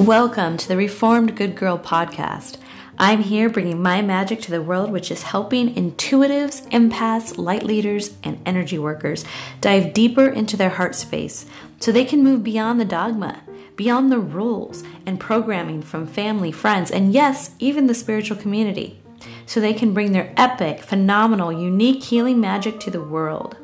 Welcome to the Reformed Good Girl podcast. I'm here bringing my magic to the world, which is helping intuitives, empaths, light leaders, and energy workers dive deeper into their heart space so they can move beyond the dogma, beyond the rules and programming from family, friends, and yes, even the spiritual community, so they can bring their epic, phenomenal, unique healing magic to the world.